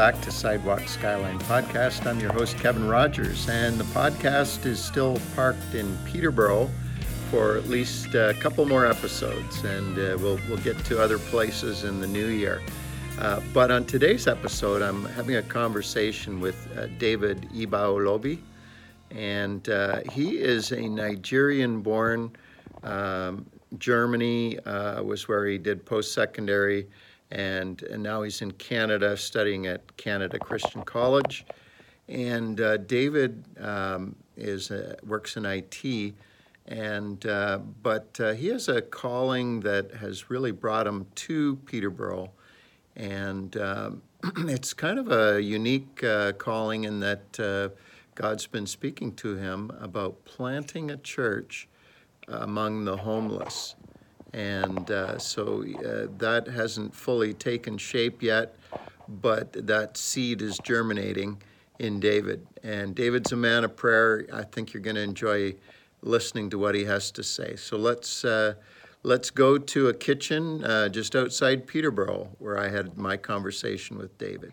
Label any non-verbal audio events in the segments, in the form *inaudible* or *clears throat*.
back to Sidewalk Skyline Podcast. I'm your host, Kevin Rogers, and the podcast is still parked in Peterborough for at least a couple more episodes, and uh, we'll, we'll get to other places in the new year. Uh, but on today's episode, I'm having a conversation with uh, David Ibaolobi, and uh, he is a Nigerian born. Um, Germany uh, was where he did post secondary and, and now he's in Canada studying at Canada Christian College. And uh, David um, is uh, works in IT, and uh, but uh, he has a calling that has really brought him to Peterborough, and um, *clears throat* it's kind of a unique uh, calling in that uh, God's been speaking to him about planting a church among the homeless. And uh, so uh, that hasn't fully taken shape yet, but that seed is germinating in David. And David's a man of prayer. I think you're going to enjoy listening to what he has to say. So let's uh, let's go to a kitchen uh, just outside Peterborough, where I had my conversation with David.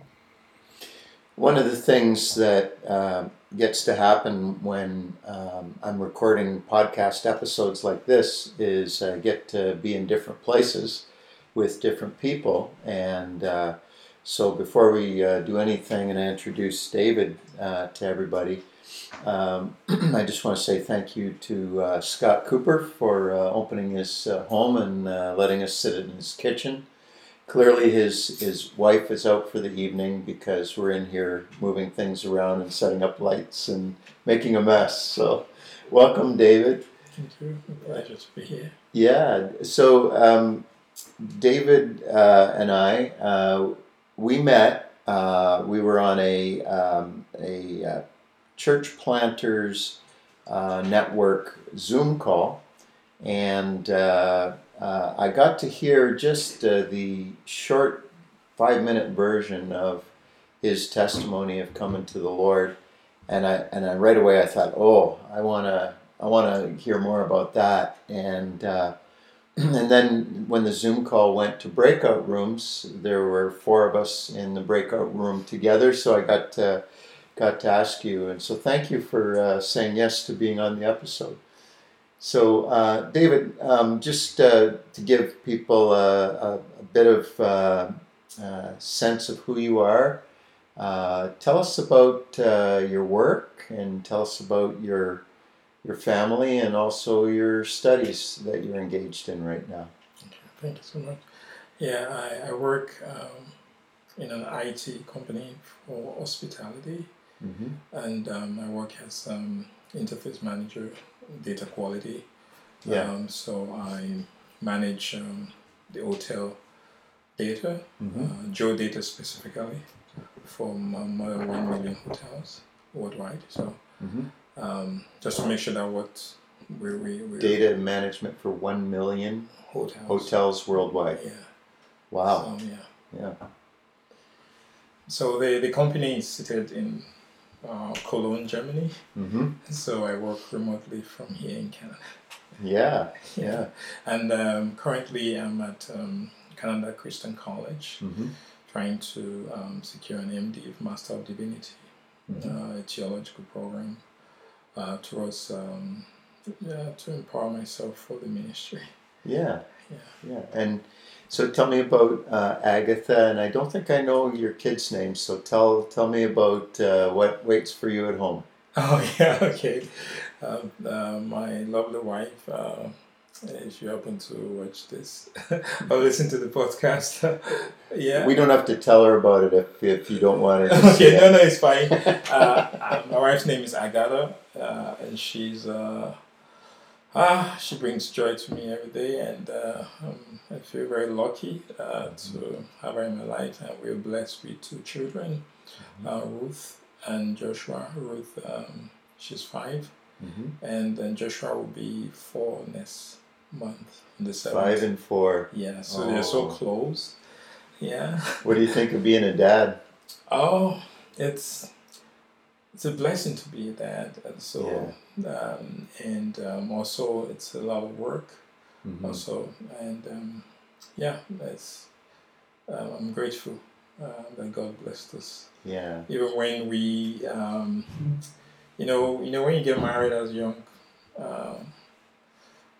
One of the things that uh, gets to happen when um, I'm recording podcast episodes like this is I get to be in different places with different people. And uh, so before we uh, do anything and I introduce David uh, to everybody, um, *clears throat* I just want to say thank you to uh, Scott Cooper for uh, opening his home and letting us sit in his kitchen. Clearly, his his wife is out for the evening because we're in here moving things around and setting up lights and making a mess. So, welcome, David. Thank you. Pleasure to be here. Yeah. So, um, David uh, and I, uh, we met. Uh, we were on a um, a uh, church planters uh, network Zoom call, and uh, I got to hear just uh, the short five minute version of his testimony of coming to the Lord, and I and I right away I thought, oh, I wanna I wanna hear more about that, and uh, *clears throat* and then when the Zoom call went to breakout rooms, there were four of us in the breakout room together, so I got to, got to ask you, and so thank you for uh, saying yes to being on the episode. So, uh, David, um, just uh, to give people a, a, a bit of uh, uh sense of who you are, uh, tell us about uh, your work and tell us about your your family and also your studies that you're engaged in right now. Okay, thank you so much. Yeah, I, I work um, in an IT company for hospitality, mm-hmm. and um, I work as um, interface manager data quality. Yeah. Um, so I manage um, the hotel data, mm-hmm. uh, geo data specifically, from um, more than 1 million hotels worldwide. So mm-hmm. um, just to make sure that what we, we, we data management for 1 million hotels, hotels worldwide. Yeah. Wow. So, yeah. Yeah. So the, the company is seated in uh, Cologne, Germany. Mm-hmm. So I work remotely from here in Canada. Yeah, yeah. And um, currently I'm at um, Canada Christian College, mm-hmm. trying to um, secure an MD, of Master of Divinity, mm-hmm. uh, a theological program uh, towards um, yeah, to empower myself for the ministry. Yeah, yeah, yeah. And so tell me about uh, Agatha, and I don't think I know your kid's name. So tell tell me about uh, what waits for you at home. *laughs* Oh yeah, okay. Um, uh, my lovely wife, uh, if you happen to watch this *laughs* or listen to the podcast, *laughs* yeah. We don't have to tell her about it if, if you don't want to. okay, no, no, it's fine. Uh, my wife's name is Agatha, uh, and she's ah, she brings joy to me every day, and uh, um, I feel very lucky uh, to have her in my life. And we're blessed with two children, mm-hmm. uh, Ruth and Joshua. Ruth, um, she's 5 mm-hmm. and then Joshua will be four next month. The Five and four. Yeah, so oh. they're so close. Yeah. What do you think of being a dad? *laughs* Oh, it's it's a blessing to be a dad, and so yeah. um, and um, also it's a lot of work, mm-hmm. also, and um, yeah, that's um, I'm grateful uh, that God blessed us. Yeah. Even when we, um, you know, you know, when you get married as a young um,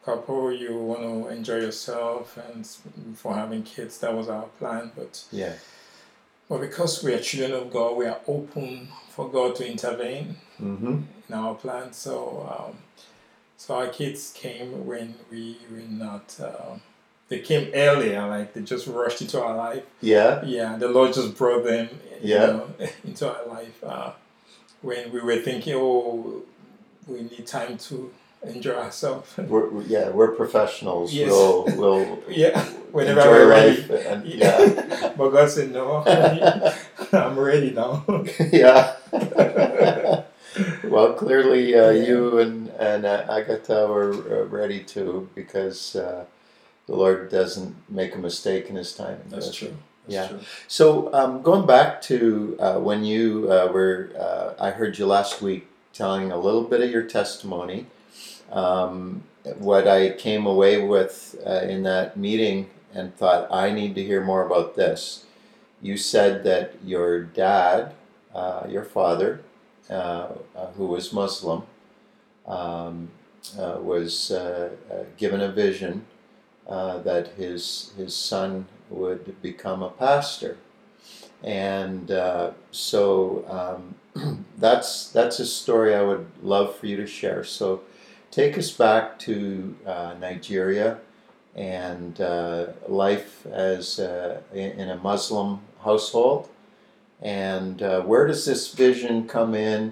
couple, you want to enjoy yourself, and for having kids, that was our plan. But Yeah. But because we are children of God, we are open for God to intervene Mm-hmm. in our plan. So, um, so our kids came when we were not. Um, they came earlier, like they just rushed into our life. Yeah. Yeah, the Lord just brought them, you Yeah. know, *laughs* into our life uh, when we were thinking, oh, we need time to enjoy ourselves. *laughs* We're, we- yeah, we're professionals. Yes. We'll, we'll *laughs* yeah, whenever enjoy we're ready. life. And, yeah. *laughs* but God said, no, I'm ready now. yeah. well, clearly uh, you and, and uh, Agatha were uh, ready too because uh, the Lord doesn't make a mistake in his timing. That's true. That's Yeah. true. So um, going back to uh, when you uh, were, uh, I heard you last week telling a little bit of your testimony. Um, what I came away with uh, in that meeting and thought I need to hear more about this. You said that your dad, uh, your father, uh, who was Muslim, um, uh, was uh, uh, given a vision that his his son would become a pastor, and so um, *clears throat* that's that's a story I would love for you to share. So, take us back to uh, Nigeria and uh, life as uh, in, a Muslim household, and uh, where does this vision come in,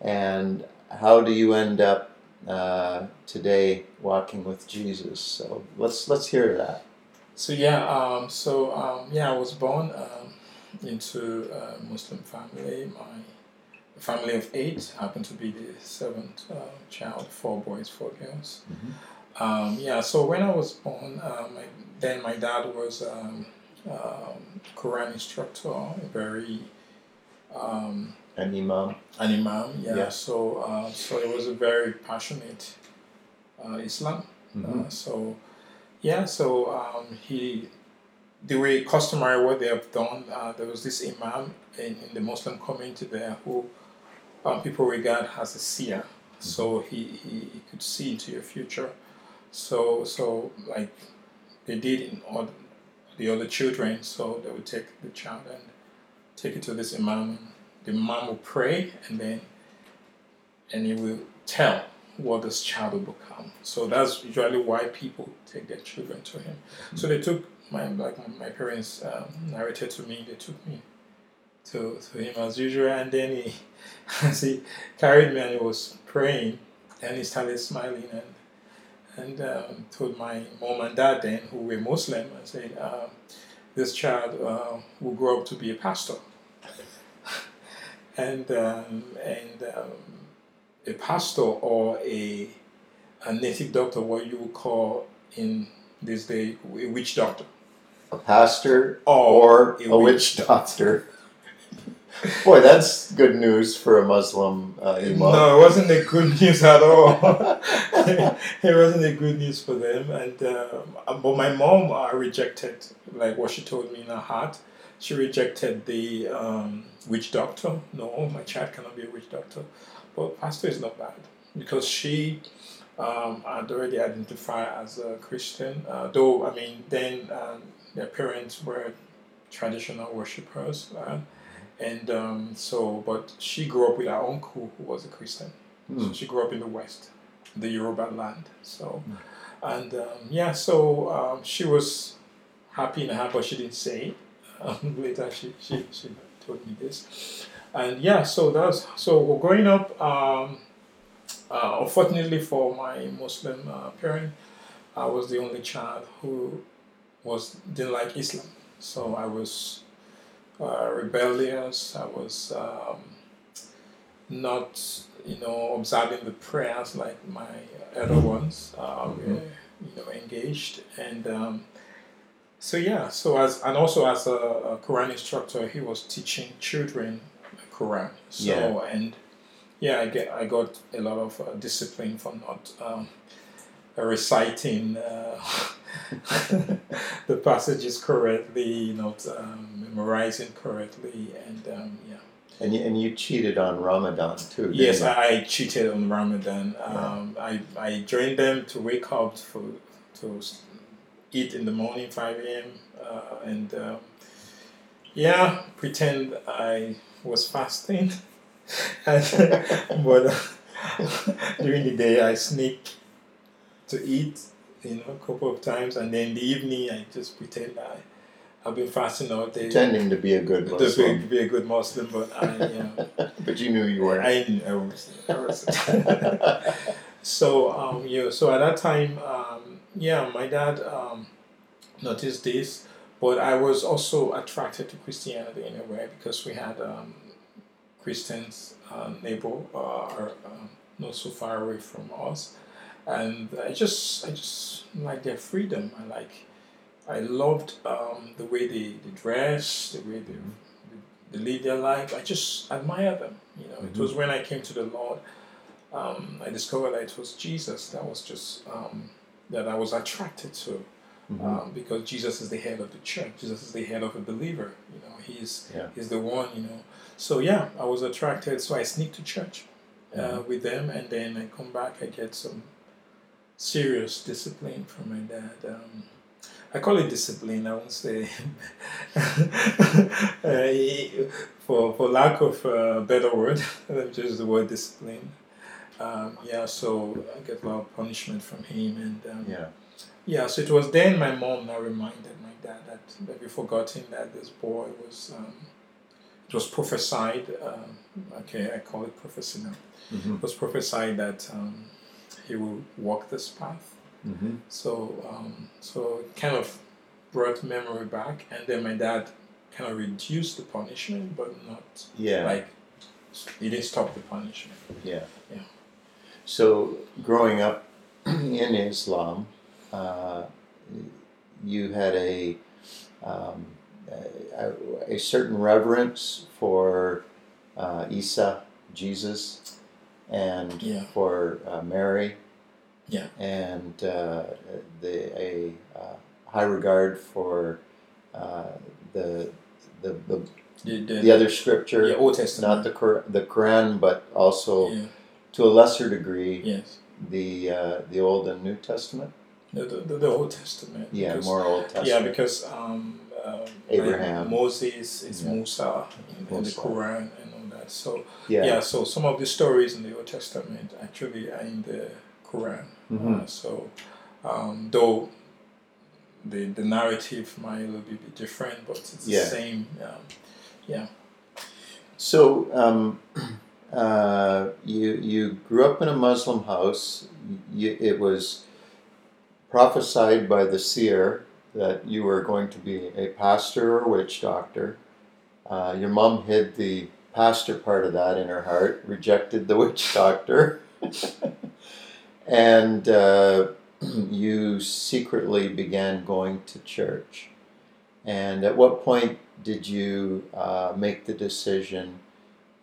and how do you end up uh, today walking with Jesus? So let's let's hear that. So yeah, um, so um, yeah, I was born um, into a Muslim family. My family of eight happened to be the seventh uh, child, four boys, four girls. Um, yeah, so when I was born, um, my, then my dad was um, um, Quran instructor, very um, An imam. an imam. Yeah, Yeah. so uh, so it was a very passionate uh, Islam. Uh, so, yeah, so um, he, the way customary what they have done, uh, there was this imam in, in the Muslim community there who um, people regard as a seer. So he, he, he could see into your future. So so like they did in all the other children. So they would take the child and take it to this imam. The imam will pray and then and he will tell what this child will become. So that's usually why people take their children to him. So they took my like my parents um, narrated to me. They took me to, to him as usual, and then he *laughs* as he carried me and he was praying, and he started smiling and and um, told my mom and dad then who were Muslim and said um, this child uh, will grow up to be a pastor. *laughs* and um, and um, a pastor or a, a native doctor, what you would call in this day a witch doctor. A pastor Or or a a witch doctor. *laughs* Boy, that's good news for a Muslim uh, imam. No, it wasn't a good news at all. *laughs* it wasn't a good news for them. And um, but my mom uh, rejected like what she told me in her heart. She rejected the um, witch doctor. No, my child cannot be a witch doctor. But pastor is not bad because she um, had already identified as a Christian. Uh, though I mean, then um, their parents were traditional worshippers. And um, so, but she grew up with her uncle who was a Christian. So Hmm. she grew up in the West, the Yoruba land. So, and um, yeah, so um, she was happy in her heart, but she didn't say it. Um, *laughs* later, she, she, she told me this. And yeah, so that's so growing up. Um, uh, unfortunately for my Muslim uh, parent, I was the only child who was didn't like Islam. So I was uh, rebellious. I was um, not, you know, observing the prayers like my other ones uh, were, you know, engaged. And um, so yeah, so as and also as a, a Quran instructor, he was teaching children the Quran. So Yeah. and yeah, I get I got a lot of uh, discipline for not um, reciting uh, *laughs* *laughs* the passages correctly, not um, memorizing correctly, and um, yeah. And you, and you cheated on Ramadan too. didn't Yes, you? I, cheated on Ramadan. Um, I, I joined them to wake up for to eat in the morning, 5 a.m. Uh, and um, yeah, pretend I was fasting. *laughs* and, *laughs* but uh, during the day, I sneak to eat, you know, a couple of times. And then in the evening, I just pretend I, I've been fasting all day. pretending to be a good To be, Muslim, be a good Muslim, but I, you know, *laughs* but you knew you weren't. I, I was, I was. *laughs* so um, yeah, so at that time, um, yeah, my dad um, noticed this, but I was also attracted to Christianity in a way because we had um, Christians uh, neighbor uh, um, not so far away from us, and I just I just like their freedom. I like I loved um, the way they, they dress, the way they, they, they live their life. I just admire them. You know, it was when I came to the Lord, um, I discovered that it was Jesus that was just um, that I was attracted to. Mm-hmm. Um, because Jesus is the head of the church. Jesus is the head of a believer. You know, he's Yeah. he's the one. You know, so yeah, I was attracted. So I sneak to church uh, with them, and then I come back. I get some serious discipline from my dad. Um, I call it discipline. I won't say *laughs* uh, for for lack of a better word. *laughs* Let me just the word discipline. Um, yeah, so I get a lot of punishment from him, and um, yeah. yeah, so it was then my mom now reminded my dad that, that we forgotten that this boy was, um, it was prophesied, um, okay, I call it prophecy now. Mm-hmm. It was prophesied that um, he will walk this path. Mm-hmm. So, um, so it kind of brought memory back, and then my dad kind of reduced the punishment, but not Yeah. like, he didn't stop the punishment. Yeah. Yeah. So, growing up *clears throat* in Islam, uh, you had a, um, a a certain reverence for uh, Isa, Jesus, and Yeah. for uh, Mary, Yeah. and uh, the a uh, high regard for uh, the, the the The, the, the other scripture, yeah, Old Testament. not the Qur- the Quran, but also yeah, to a lesser degree yes. the uh, the Old and New Testament. The, the, the Old Testament. Yeah, because- more Old Testament. Yeah, because um, um, Abraham. Moses is Yeah. Musa in, in the Quran So yeah, yeah. so some of the stories in the Old Testament actually are in the Quran. Mhm. Uh, so um, though the the narrative might a little bit different, but it's Yeah. the same. Um, yeah. So um, *clears throat* uh, you you grew up in a Muslim house. You, it was prophesied by the seer that you were going to be a pastor or witch doctor. Uh, your mom hid the pastor part of that in her heart, rejected the witch doctor, and uh, *clears throat* you secretly began going to church. And at what point did you uh, make the decision?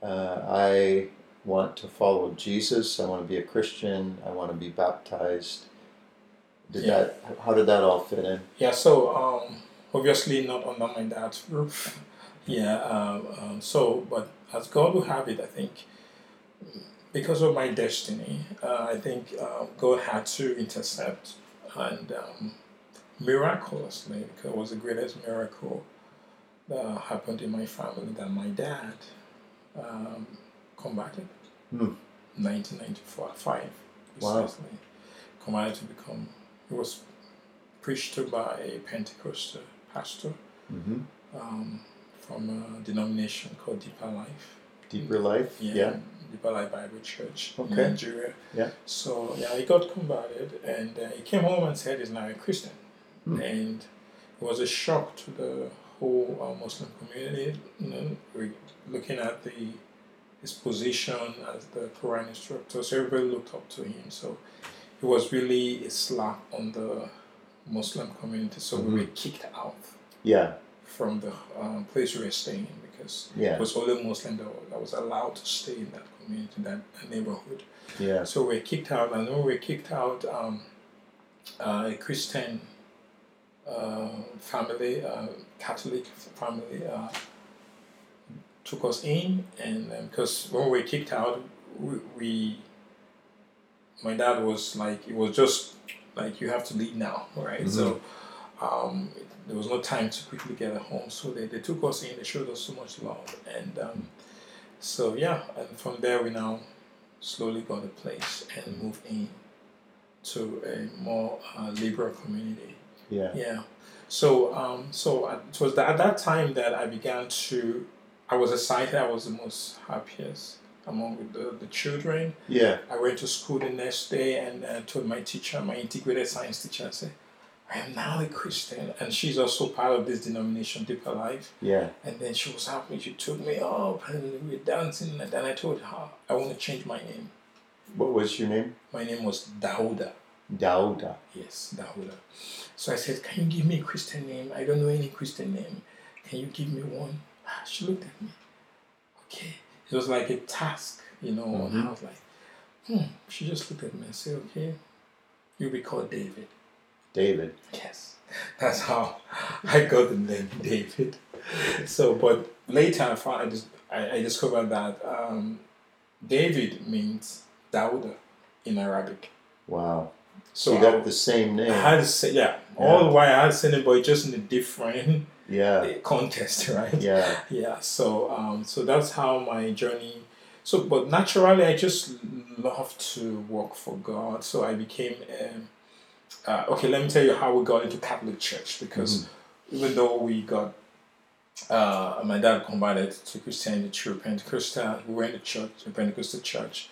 Uh, I want to follow Jesus. I want to be a Christian. I want to be baptized. Did Yeah. that? How did that all fit in? Yeah, so um, obviously not under my dad's roof. Yeah, um, um, so but as God will have it, I think because of my destiny, uh, I think uh, God had to intercept and um, miraculously, because it was the greatest miracle that happened in my family that my dad um, combated. Hmm. 1995, Wow. precisely. Combated to become, he was preached to by a Pentecostal pastor Mm-hmm. um, from a denomination called Deeper Life. Deeper life. Yeah, Yeah. Deeper Life Bible Church in Okay. Nigeria. Yeah. So yeah, he got converted, and uh, he came home and said he's now a Christian, Hmm. and it was a shock to the whole uh, Muslim community. You know, looking at the his position as the Quran instructor, so everybody looked up to him. So it was really a slap on the Muslim community. So we were kicked out Yeah. From the um, place we were staying because Yeah. it was only Muslim that, that was allowed to stay in that community, that, that neighborhood. Yeah. So we were kicked out, and when we were kicked out, um, uh, a Christian uh, family, uh, Catholic family, uh, took us in, and because when we were kicked out, we, we, my dad was like, it was just like you have to leave now, right? Mm-hmm. So um, there was no time to quickly get a home, so they, they took us in. They showed us so much love, and um, so yeah, and from there we now slowly got a place and moved in to a more uh, liberal community. Yeah. Yeah. So um, so it was at that time that I began to. I was excited. I was the most happiest among the, the children. Yeah. I went to school the next day and uh, told my teacher, my integrated science teacher, I said, I am now a Christian. And she's also part of this denomination, Deeper Life. Yeah. And then she was happy. She took me up and we were dancing. And then I told her, I want to change my name. What was your name? My name was Dauda. Dauda. Yes, Dauda. So I said, Can you give me a Christian name? I don't know any Christian name. Can you give me one? Ah, she looked at me. Okay. It was like a task, you know. Mm-hmm. And I was like, hmm. She just looked at me and said, Okay, you'll be called David. David. Yes. That's how I got the name David. So, but later I found I, just, I discovered that um, David means Dauda in Arabic. Wow. So you got the same name. I had say, yeah. yeah. All the while I had the same name, but just in a different yeah *laughs* context, right? Yeah. Yeah. So um, so that's how my journey. So, but naturally, I just love to work for God. So I became. Um, uh, okay, let me tell you how we got into Catholic Church because mm-hmm. even though we got uh, my dad converted to Christianity through Pentecostal, we went to church, a Pentecostal church,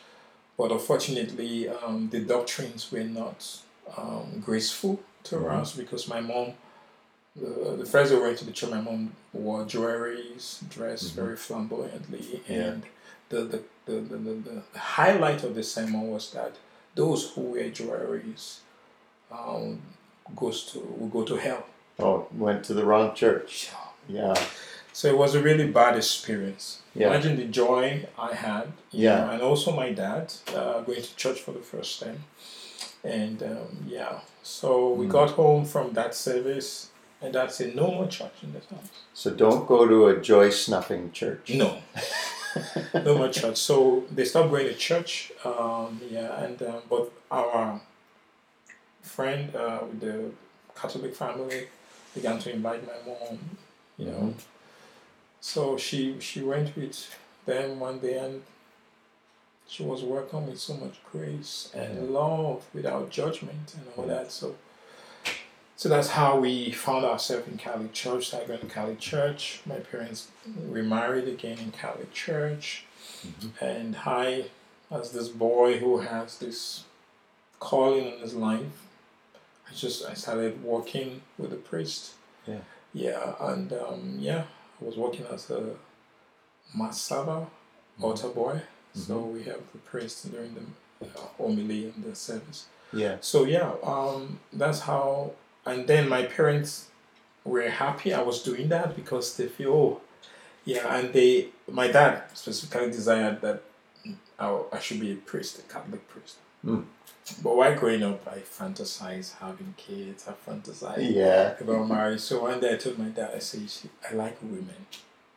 but unfortunately, um, the doctrines were not um, graceful to mm-hmm. us because my mom, the, the first day we went to the church, my mom wore jewelries, dressed mm-hmm. very flamboyantly, yeah. and the, the, the, the, the, the highlight of the sermon was that those who wear jewelries um, goes to will go to hell. Oh, went to the wrong church. Yeah. So it was a really bad experience. Yeah. Imagine the joy I had. yeah. Know, and also my dad uh, going to church for the first time. And um, yeah, so we mm. got home from that service, and that's it. No more church in this house. So don't go to a joy snuffing church. No. *laughs* no more church. So they stopped going to church. Um, yeah, and um, but our friend uh, with the Catholic family began to invite my mom, you know. Mm-hmm. So she she went with them one day and she was welcomed with so much grace and love without judgment and all that. So so that's how we found ourselves in Catholic Church. So I went to Catholic Church. My parents remarried again in Catholic Church. Mm-hmm. And I, as this boy who has this calling in his life, I just I started working with the priest. Yeah. Yeah, and um, yeah, I was working as a mass server, mm-hmm. altar boy. Mm-hmm. So we have the priest during the uh, homily and the service. Yeah. So yeah, um, that's how. And then my parents were happy I was doing that because they feel, oh, yeah, and they, my dad specifically desired that I, I should be a priest, a Catholic priest. Mm. But while growing up, I fantasized having kids. I fantasized yeah. about marriage. So one day I told my dad, I said, I like women.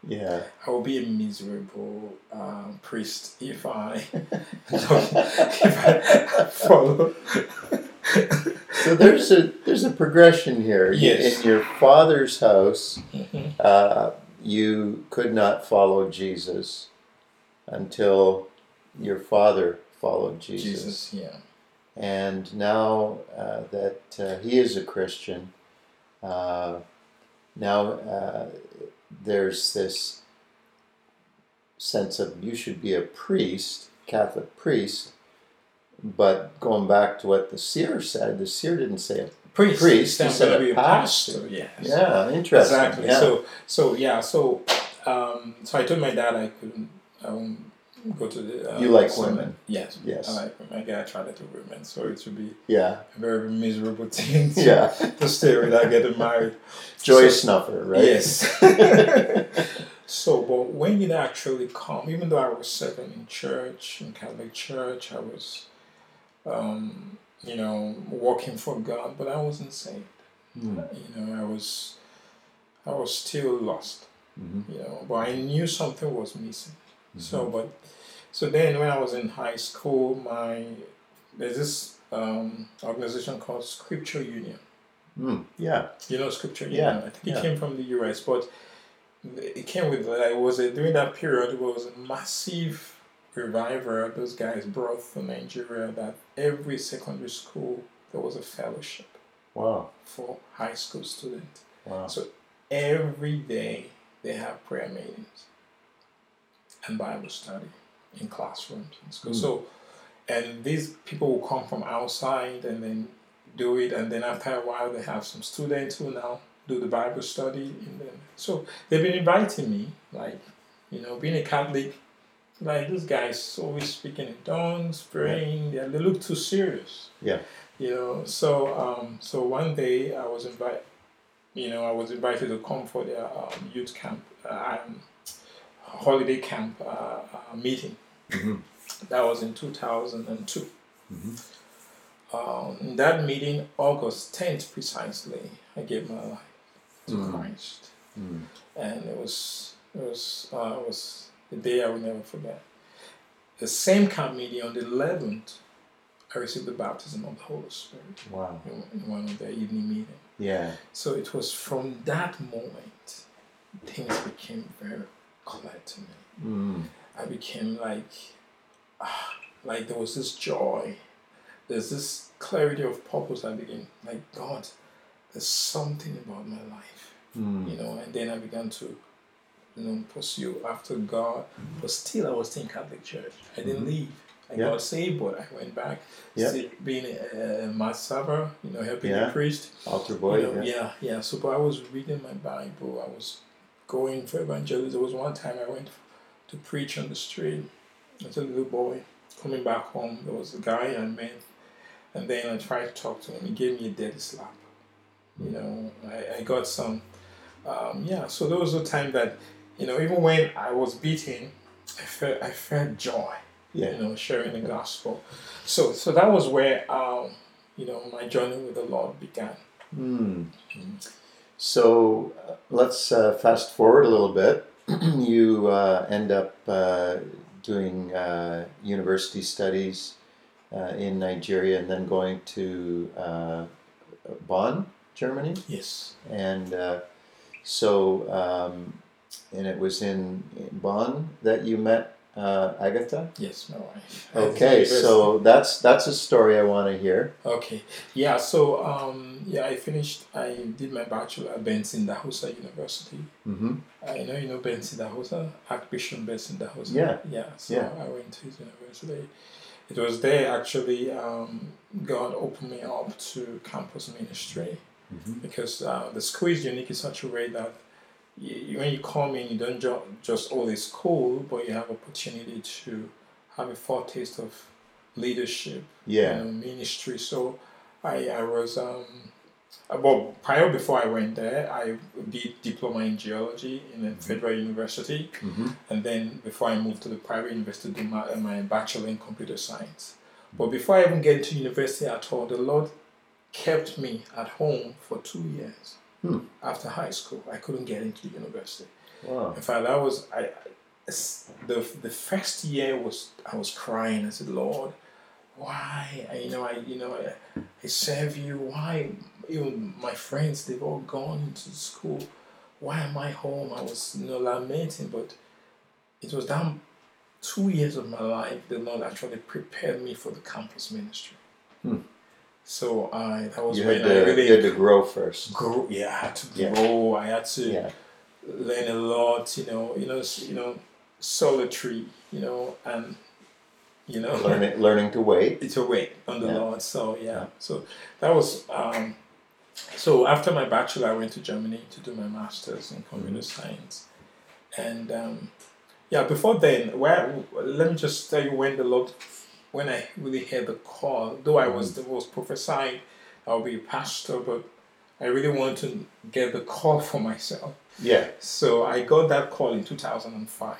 Yeah. I will be a miserable um, priest if I, *laughs* if I follow. so there's a there's a progression here. Yes. In your father's house, mm-hmm. uh, you could not follow Jesus until your father followed Jesus. Jesus, yeah. And now uh, that uh, he is a Christian, uh, now uh, there's this sense of you should be a priest, Catholic priest. But going back to what the seer said, the seer didn't say a priest. Priest, he said a pastor. pastor. Yes. Yeah, interesting. Exactly. Yeah. So, so yeah. So, um, so I told my dad I couldn't. I won't go to the. Uh, you like women? Yes. Yes. I like women. I get attracted to women, so it would be yeah a very miserable thing. To, yeah. to stay without getting married. Joy so, snuffer, right? Yes. *laughs* so, but when did I actually come? Even though I was serving in church, in Catholic church, I was, um, you know, working for God, but I wasn't saved. You know, I was I was still lost. Mhm. You know, but I knew something was missing. Mm-hmm. So, but so then when I was in high school, my there's this um, organization called Scripture Union. Mm. Yeah. You know, Scripture Union. Yeah, I think yeah. it came from the US, but it came with like was a, during that period it was a massive revival those guys brought to Nigeria that every secondary school there was a fellowship Wow. for high school students. Wow. So every day they have prayer meetings and Bible study in classrooms in school. Mm. So, and these people will come from outside and then do it, and then after a while they have some students who now do the Bible study. And then, so they've been inviting me, like, you know, being a Catholic, like these guys always speaking in tongues, praying. They, they look too serious. Yeah. You know, so um, so one day I was invited. You know, I was invited to come for their um, youth camp, um, holiday camp uh, uh, meeting. Mhm. That was in two thousand and two. Mhm. Um, in that meeting, August tenth precisely, I gave my life to Mm. Christ, Mm. and it was it was uh, it was the day I will never forget. The same camp meeting on the eleventh, I received the baptism of the Holy Spirit Wow. in, in one of their evening meetings. Yeah. So it was from that moment things became very clear to me. Mm. I became like, ah, like there was this joy, there's this clarity of purpose. I began like God, there's something about my life, Mm. you know. And then I began to, you know, pursue after God. But still, I was still in Catholic Church. I didn't Mhm. leave. I Yeah. got saved, but I went back, Yeah. still being a, a mass server, you know, helping Yeah. the priest. Altar boy. You know, yeah. yeah, yeah. So, but I was reading my Bible. I was going for evangelism. There was one time I went to preach on the street as a little boy. Coming back home, there was a guy I met, and then I tried to talk to him. He gave me a dead slap. You know, I, I got some. Um, yeah, so there was a time that, you know, even when I was beaten, I felt I felt joy Yeah. you know, sharing the gospel. So, so that was where, um, you know, my journey with the Lord began. Mm. So uh, let's uh, fast forward a little bit. *clears throat* you uh, end up uh, doing uh, university studies uh, in Nigeria and then going to uh, Bonn, Germany. Yes. And uh, so, um, and it was in Bonn that you met uh, Agatha. Yes, my wife. Okay, so that's that's a story I want to hear. Okay. Yeah. So, um, yeah, I finished. I did my bachelor at Benson Idahosa University. hmm I know you know Benson Idahosa, Archbishop Benson Idahosa. Yeah. Yeah. So Yeah. I went to his university. It was there actually. Um, God opened me up to campus ministry. Mhm. because uh, the school is unique in such a way that you, when you come in, you don't ju- just only school, but you have opportunity to have a foretaste of leadership, Yeah. know, ministry. So I, I was, um, uh, well, prior before I went there, I did diploma in geology in a federal university, hmm and then before I moved to the private university to do my, my bachelor in computer science. But before I even get into university at all, the Lord kept me at home for two years Hmm. after high school. I couldn't get into the university. Wow. In fact, I was I. The the first year was I was crying. I said, Lord, why? I, you know, I you know I, I serve you. Why? Even my friends, they've all gone into school. Why am I home? I was you know lamenting, but it was down two years of my life. The Lord actually prepared me for the campus ministry. Hmm. So I that was You when had, I really you had to grow first. grow. Yeah, I had to Yeah. grow. I had to Yeah. learn a lot. You know, you know, you know, solitary. You know, and you know, Learning, learning to wait. *laughs* it's a wait on the Yeah. Lord. So yeah. So that was. Um, so after my bachelor, I went to Germany to do my masters in computer Mm-hmm. science, and um, yeah. Before then, where let me just tell you when the Lord, when I really heard the call. Though I was the was prophesied, I'll be a pastor, but I really want to get the call for myself. Yeah. So I got that call in 2005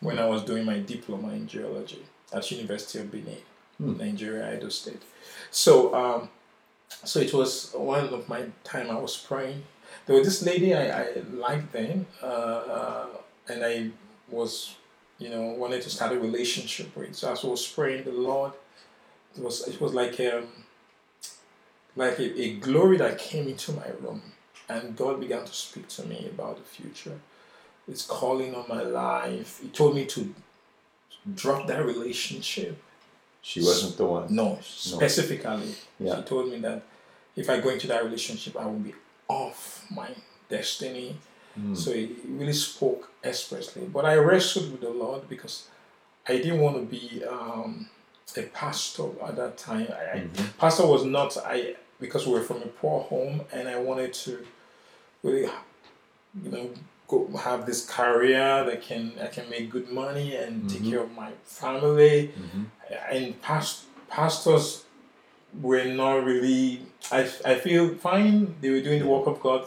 when I was doing my diploma in geology at University of Benin, Hmm. Nigeria, Edo State. So um, so it was one of my time I was praying. There was this lady I, I liked then, uh, uh, and I was, you know, wanted to start a relationship with. So as I was praying, the Lord, it was it was like um, like a, a glory that came into my room, and God began to speak to me about the future. It's calling on my life. He told me to drop that relationship. She wasn't the one. No, specifically. Yeah. She told me that if I go into that relationship, I will be off my destiny. Mm. So he really spoke expressly. But I wrestled with the Lord because I didn't want to be um, a pastor at that time. I, I, mm-hmm. pastor was not I because we were from a poor home, and I wanted to really, you know, go have this career that can I can make good money and take mm-hmm. care of my family. Mm-hmm. And past pastors were not really. I, I feel fine. They were doing the mm. work of God,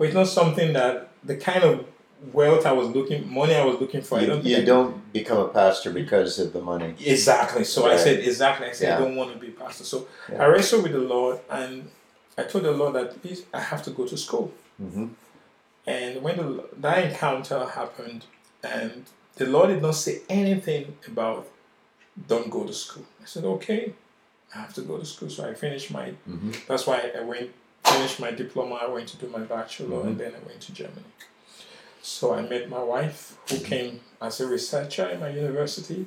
but it's not something that the kind of wealth I was looking, money I was looking for. I You, don't. you I- don't become a pastor because of the money. Exactly. So I said exactly. I said Yeah. I don't want to be a pastor. So Yeah. I wrestled with the Lord, and I told the Lord that please I have to go to school. Mm-hmm. And when the, that encounter happened, and the Lord did not say anything about don't go to school. I said okay, I have to go to school. So I finished my. Mhm. That's why I went finished my diploma. I went to do my bachelor, and then I went to Germany. So I met my wife, who came as a researcher in my university.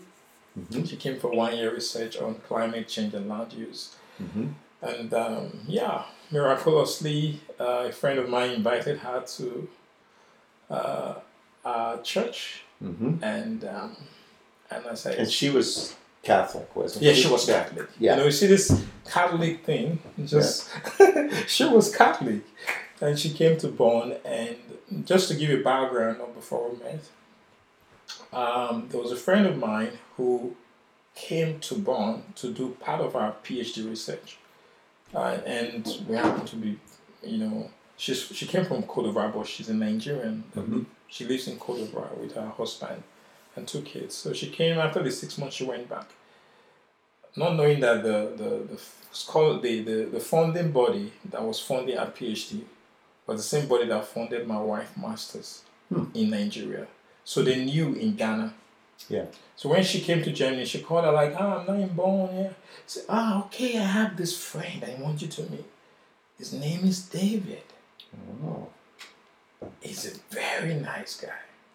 She came for one year research on climate change and land use. Mhm. And um, yeah, miraculously, uh, a friend of mine invited her to uh, our church, Mm-hmm. and um, and I said, And she was Catholic, wasn't yeah, she was Catholic. Yeah. You know, you see this Catholic thing, just *laughs* she was Catholic. And she came to Bonn, and just to give you a background of before we met, um, there was a friend of mine who came to Bonn to do part of our PhD research. Uh, and we happened to be, you know, she's, she came from Cote d'Ivoire, but she's a Nigerian. Mhm. She lives in Cote d'Ivoire with her husband and two kids. So she came after the six months, she went back. Not knowing that the, the, the scholar, the, the, the funding body that was funding her PhD was the same body that funded my wife master's Hmm. in Nigeria. So they knew in Ghana. Yeah. So when she came to Germany, she called her like, ah, I'm not in Bonn yeah. Said, ah, okay, I have this friend I want you to meet. His name is David. Oh. He's a very nice guy.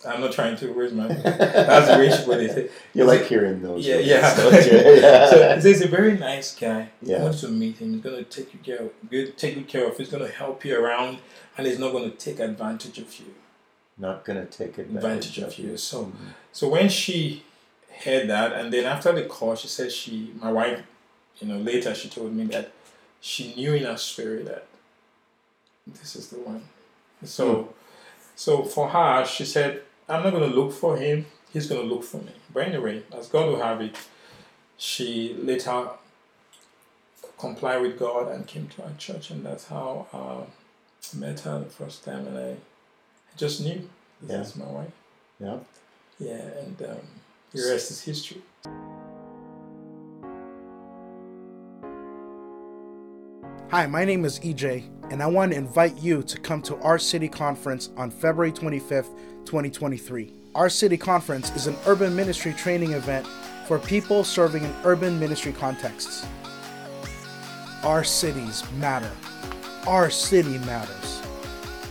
I'm not trying to raise my *laughs* That's the way she put it. You like hearing those. Yeah, yeah. *laughs* *laughs* you? Yeah. so he's a very nice guy. Yeah. I want to meet him. He's gonna take you care of good take you care of. He's gonna help you around and he's not gonna take advantage of you. Not gonna take advantage, Advantage of you. So Mhm. so when she heard that and then after the call she said she my wife, you know, later she told me that she knew in her spirit that this is the one. So so for her she said, I'm not gonna look for him, he's gonna look for me. But anyway, as God will have it, she later complied with God and came to our church and that's how uh, I met her the first time and I just knew this Yeah. is my wife. Yeah. Yeah, and um, the rest is history. Hi, my name is EJ, and I want to invite you to come to our city conference on February 25th, 2023. Our city conference is an urban ministry training event for people serving in urban ministry contexts. Our cities matter. Our city matters.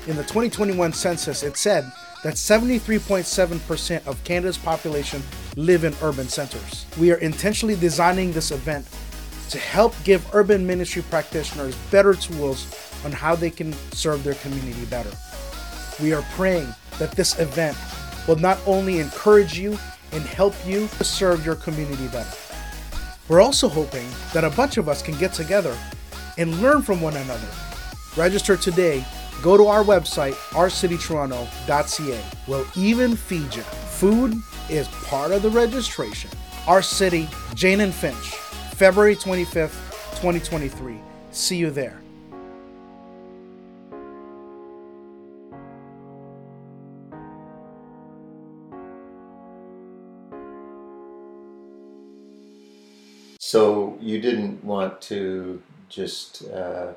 In the 2021 census, it said that 73.7% of Canada's population live in urban centers. We are intentionally designing this event to help give urban ministry practitioners better tools on how they can serve their community better. We are praying that this event will not only encourage you and help you to serve your community better. We're also hoping that a bunch of us can get together and learn from one another. Register today. Go to our website, ourcitytoronto.ca. We'll even feed you. Food is part of the registration. Our city, Jane and Finch, February 25th, 2023. See you there. So you didn't want to just uh,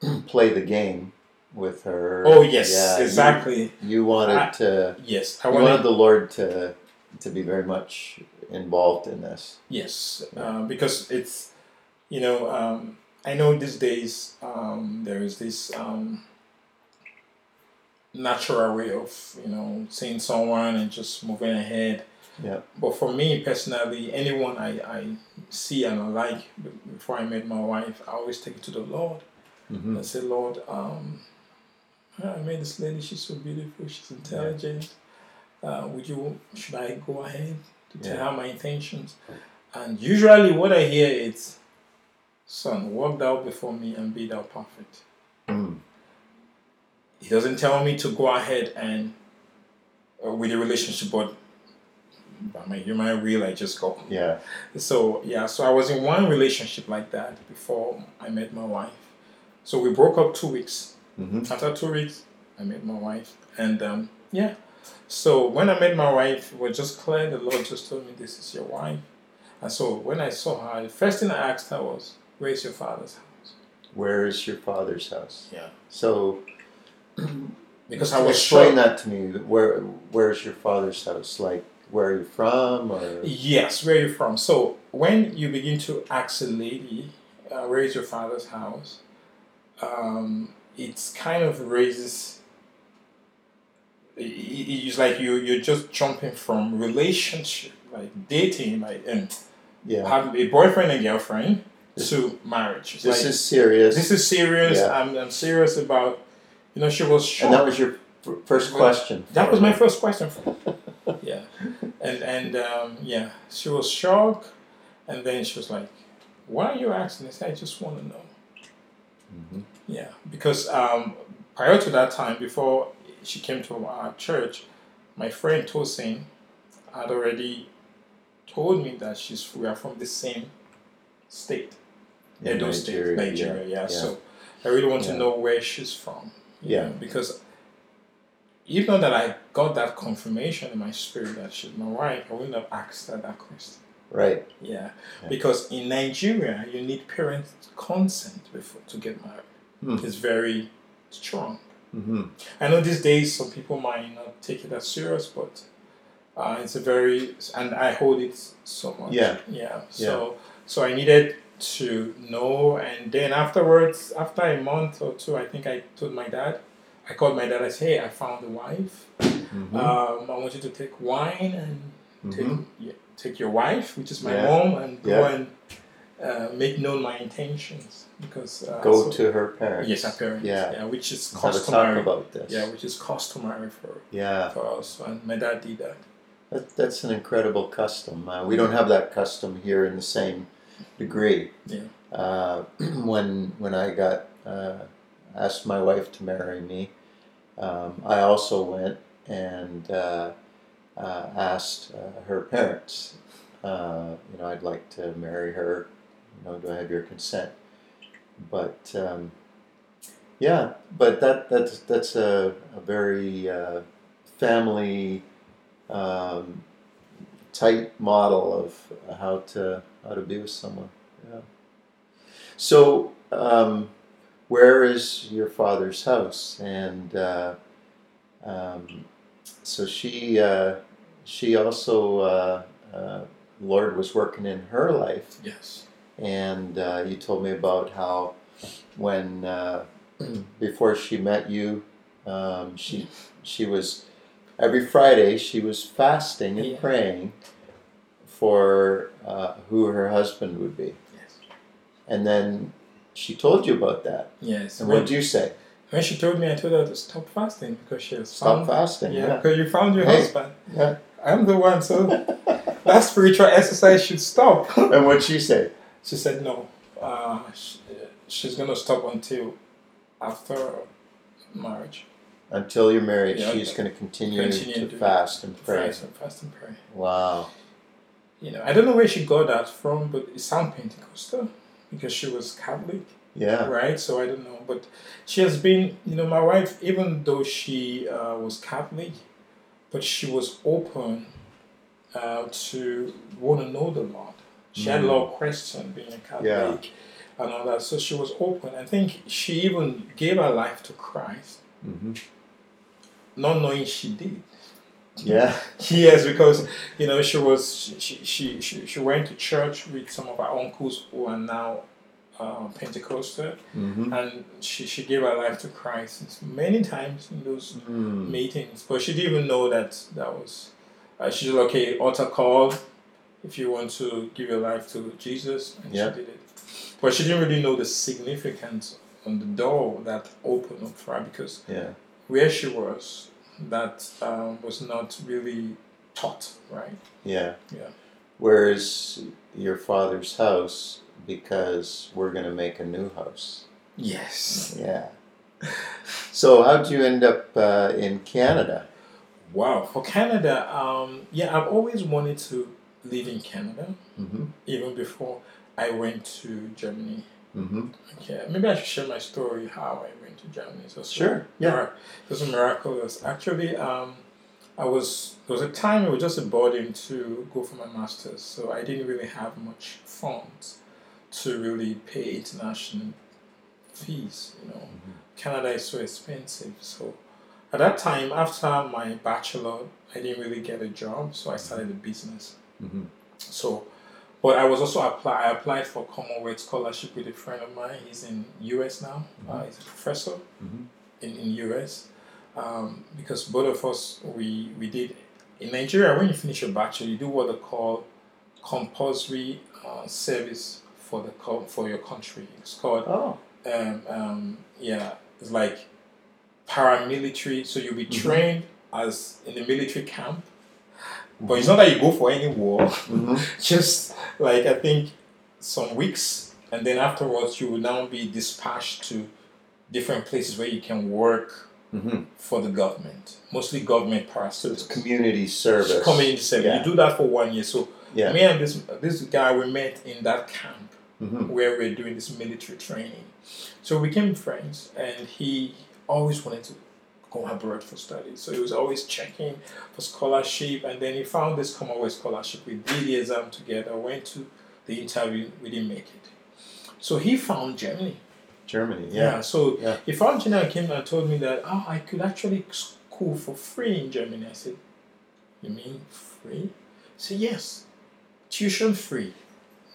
*clears throat* play the game with her. Oh yes, Yeah, exactly. You, wanted I- to. yes, I You wanted. wanted the Lord to to be very much involved in this. Yes, uh, because it's, you know, um, I know these days um, there is this um, natural way of, you know, seeing someone and just moving ahead. Yeah. But for me personally, anyone I, I see and I like before I met my wife, I always take it to the Lord. hmm I say, Lord, um, I met this lady. She's so beautiful. She's intelligent. Uh, would you? Should I go ahead to tell Yeah. her my intentions? And usually, what I hear is, "Son, walk thou before me and be thou perfect." Mm. He doesn't tell me to go ahead and uh, with the relationship, but by my human will, I just go. Yeah. So yeah, so I was in one relationship like that before I met my wife. So we broke up two weeks. hmm After two weeks, I met my wife, and um, yeah. So when I met my wife, it was just clear. The Lord just told me, "This is your wife." And so when I saw her, the first thing I asked her was, "Where is your father's house?" Where is your father's house? Yeah. So *clears throat* Because I was explain that to me. Where Where's your father's house? Like where are you from? Or Yes, where are you from? So when you begin to ask a lady, uh, "Where is your father's house?" Um, it's kind of raises. It's like you you're just jumping from relationship, like dating, like and yeah, having a boyfriend and girlfriend to marriage. It's this like, is serious. this is serious. Yeah. I'm, I'm serious about. You know, she was shocked. and that was your first question. That was my first question. *laughs* Yeah, and and um, yeah, she was shocked, and then she was like, "Why are you asking this? I just want to know." Mhm. Yeah, because um, prior to that time, before she came to our church, my friend Tosin had already told me that she's we are from the same state, Edo State, Nigeria, Nigeria. Yeah, yeah. so I really want Yeah. to know where she's from. Yeah. know, because even that I got that confirmation in my spirit that she's my wife, I wouldn't have asked her that question. Right. Yeah, Yeah. because in Nigeria, you need parents' consent before to get married. Hmm. It's very strong. hmm I know these days some people might not take it as serious, but uh, it's a very and I hold it so much. Yeah. yeah. So so I needed to know, and then afterwards, after a month or two, I think I told my dad. I called my dad. I said, "Hey, I found a wife. hmm Um, I want you to take wine and take Mhm. yeah, take your wife, which is my Yeah. mom, and go Yeah. and uh, make known my intentions because uh, Go so- to her parents. yes, our parents. Yeah. yeah, which is Have a talk customary. about this. Yeah, which is customary for, Yeah. for us, and my dad did that. That, that's an incredible custom. Uh, we don't have that custom here in the same degree. Yeah. Uh, *clears throat* when when I got uh, asked my wife to marry me, um, I also went and uh, uh, asked uh, her parents. Uh, you know, I'd like to marry her. You know, do I have your consent? But um, yeah, but that that's that's a, a very uh, family um, tight model of how to how to be with someone. Yeah. So, um, where is your father's house? And uh, um, so she uh, she also uh, uh, Lord was working in her life, Yes. and uh, you told me about how when uh, *clears throat* before she met you, um, she she was every Friday she was fasting and Yeah. praying for uh, who her husband would be, Yes. and then she told you about that. Yes. And When, what did you say? when she told me, I told her to stop fasting because she has Stop found. fasting. Yeah, Yeah. because you found your Hey. husband. Yeah. I'm the one, so that spiritual exercise should stop. And what she said? She said no. Uh, she, she's gonna stop until after marriage. Until you're married, Yeah, she's going to continue, Continue to to fast and pray. Fast and fast and pray. Wow. You know, I don't know where she got that from, but it sounds Pentecostal because she was Catholic, Yeah. right? So I don't know, but she has been, you know, my wife, even though she uh, was Catholic, but she was open uh, to want to know the Lord. She had a lot of questions being a Catholic and all that. So she was open. I think she even gave her life to Christ, hmm not knowing she did. Yeah. *laughs* Yes, because you know she was she she, she, she went to church with some of her uncles who are now uh, Pentecostal, hmm and she, she gave her life to Christ many times in those Mm. meetings, but she didn't even know that that was. Uh, she said, "Okay, altar call. If you want to give your life to Jesus," and Yeah. she did it. But she didn't really know the significance on the door that opened up for her because Yeah. where she was, that um, was not really taught, right? Yeah. Yeah. Whereas your father's house, because we're going to make a new house. Yes. Yeah. So how'd you end up uh, in Canada? Wow. For Canada, um, yeah, I've always wanted to live in Canada, Mm-hmm. even before I went to Germany. Mm-hmm. Okay, maybe I should share my story how I went to Germany. So, Sure, yeah. It was miraculous. Actually, um, I was there was a time I was just a burden to go for my masters, so I didn't really have much funds to really pay international fees. You know, Mm-hmm. Canada is so expensive. So at that time, after my bachelor, I didn't really get a job, so I started a business. Mm-hmm. So, but I was also apply. I applied for Commonwealth scholarship with a friend of mine. He's in US now. Uh, he's a professor Mhm. in in US. Um, because both of us we we did in Nigeria. When you finish your bachelor, you do what they call compulsory uh, service for the co- for your country. It's called Oh. um, um, yeah. It's like paramilitary. So you'll be Mhm. trained as in the military camp. But it's not that you go for any war Mm-hmm. *laughs* just like I think some weeks, and then afterwards you will now be dispatched to different places where you can work Mm-hmm. for the government, mostly government So community service. Community service. Yeah. You do that for one year. So Yeah. me and this this guy we met in that camp Mm-hmm. where we're doing this military training. So we became friends, and he always wanted to go abroad for studies. So he was always checking for scholarship, and then he found this Commonwealth scholarship. We did the exam together, went to the interview, we didn't make it. So he found Germany. Germany. Yeah. Yeah. so Yeah. he found Germany and came and told me that, oh, I could actually school for free in Germany. I said, You mean free? He said, Yes. Tuition free.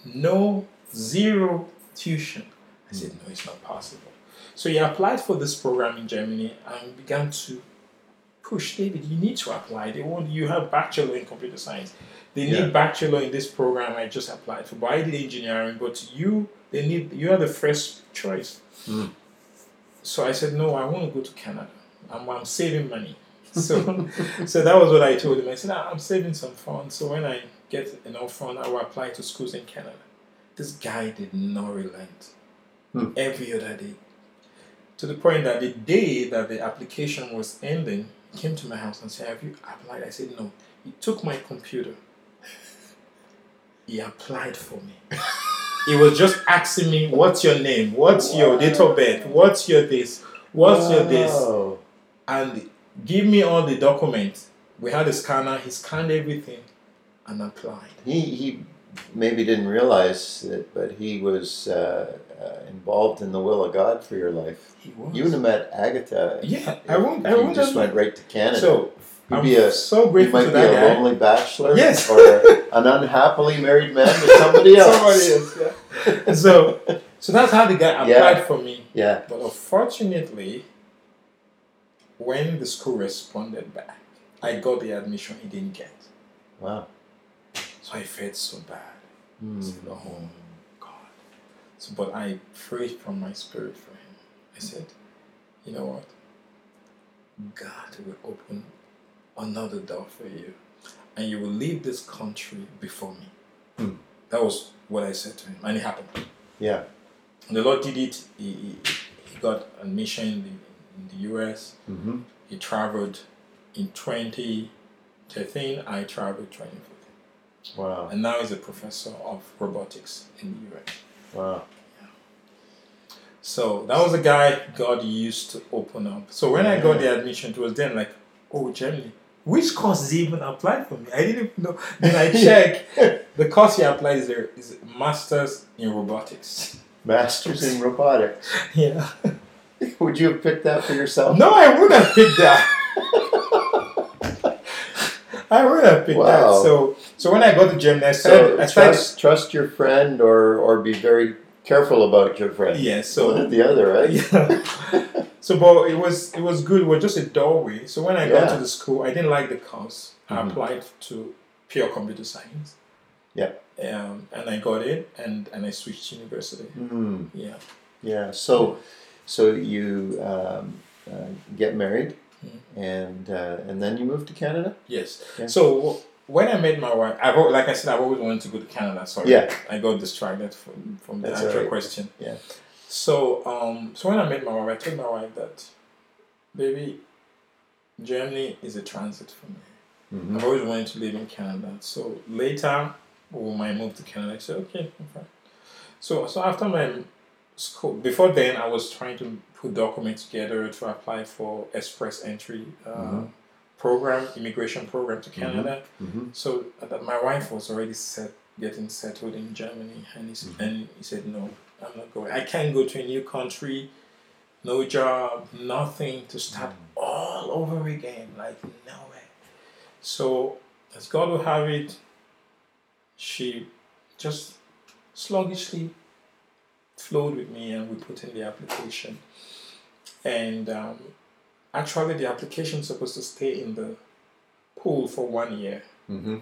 No, zero tuition. I said, hmm. No, it's not possible. So he applied for this program in Germany and began to push David, you need to apply. They want you have bachelor in computer science. They Yeah. need bachelor in this program I just applied for. But I did engineering, but you they need you are the first choice. Mm. So I said, No, I want to go to Canada. I'm, I'm saving money. *laughs* So so that was what I told him. I said, "Ah, I'm saving some funds. So when I get enough funds, I will apply to schools in Canada. This guy did not relent Hmm. every other day. To the point that the day that the application was ending, he came to my house and said, Have you applied? I said, No. He took my computer. He applied for me. he was just asking me, What's your name? What's your date of birth? What's your this? What's your this? And give me all the documents. We had a scanner, he scanned everything and applied. He he maybe didn't realize it, but he was uh, uh, involved in the will of God for your life. He was. You would have met Agatha. yeah, if I won't. I you won't just went right to Canada. So You'd I'm be a so you grateful might to be a guy. lonely bachelor, Yes. or an unhappily married man with *laughs* somebody else. Somebody else, yeah. so, so that's how the guy *laughs* applied Yeah. for me. Yeah. But unfortunately, when the school responded back, I got the admission he didn't get. Wow. So I felt so bad. I Hmm. said, Oh God. So, but I prayed from my spirit for him. I said, You know what? God will open another door for you, and you will leave this country before me. Hmm. That was what I said to him, and it happened. Yeah. And the Lord did it. He, he, he got admission in the, in the US. Mm-hmm. He traveled in 2013. I traveled 2014. Wow. And now he's a professor of robotics in the US. Wow. So that was a guy God used to open up. So when I got the admission, it was then like, oh, Germany, which course he even applied for me? I didn't even know. Then I *laughs* check the course he applied is there is masters in robotics. Masters in robotics. *laughs* Yeah. *laughs* Would you have picked that for yourself? No, I would have picked that. *laughs* I would have picked Wow. that. So so when I got to I So. I trust trust your friend, or or be very careful about your friend. yeah. One So the other, right? yeah. *laughs* So, but it was it was good. It was just a doorway. So when I got to the school, I didn't like the course. I Mhm. applied to pure computer science. Yeah. Um, and I got it, and and I switched university. Hmm. Yeah. Yeah. So, so you um, uh, get married, And uh, and then you moved to Canada. Yes. Yeah. So when I met my wife, I've like I said, I've always wanted to go to Canada. Sorry. Yeah. I got distracted from from the That's actual alright. question. Yeah. So um, so when I met my wife, I told my wife that, baby, Germany is a transit for me. Mhm. I've always wanted to live in Canada. So later, when I moved to Canada, I said, okay, I'm fine. So, so after my school, before then, I was trying to put documents together to apply for express entry uh, Mhm. program, immigration program to Canada. Mhm. So uh, my wife was already set, getting settled in Germany, and he, Mhm. and he said, no, I'm not going. I can't go to a new country, no job, nothing to start all over again. Like nowhere." So as God will have it, she just sluggishly flowed with me, and we put in the application. And um, actually, the application is supposed to stay in the pool for one year. Mhm.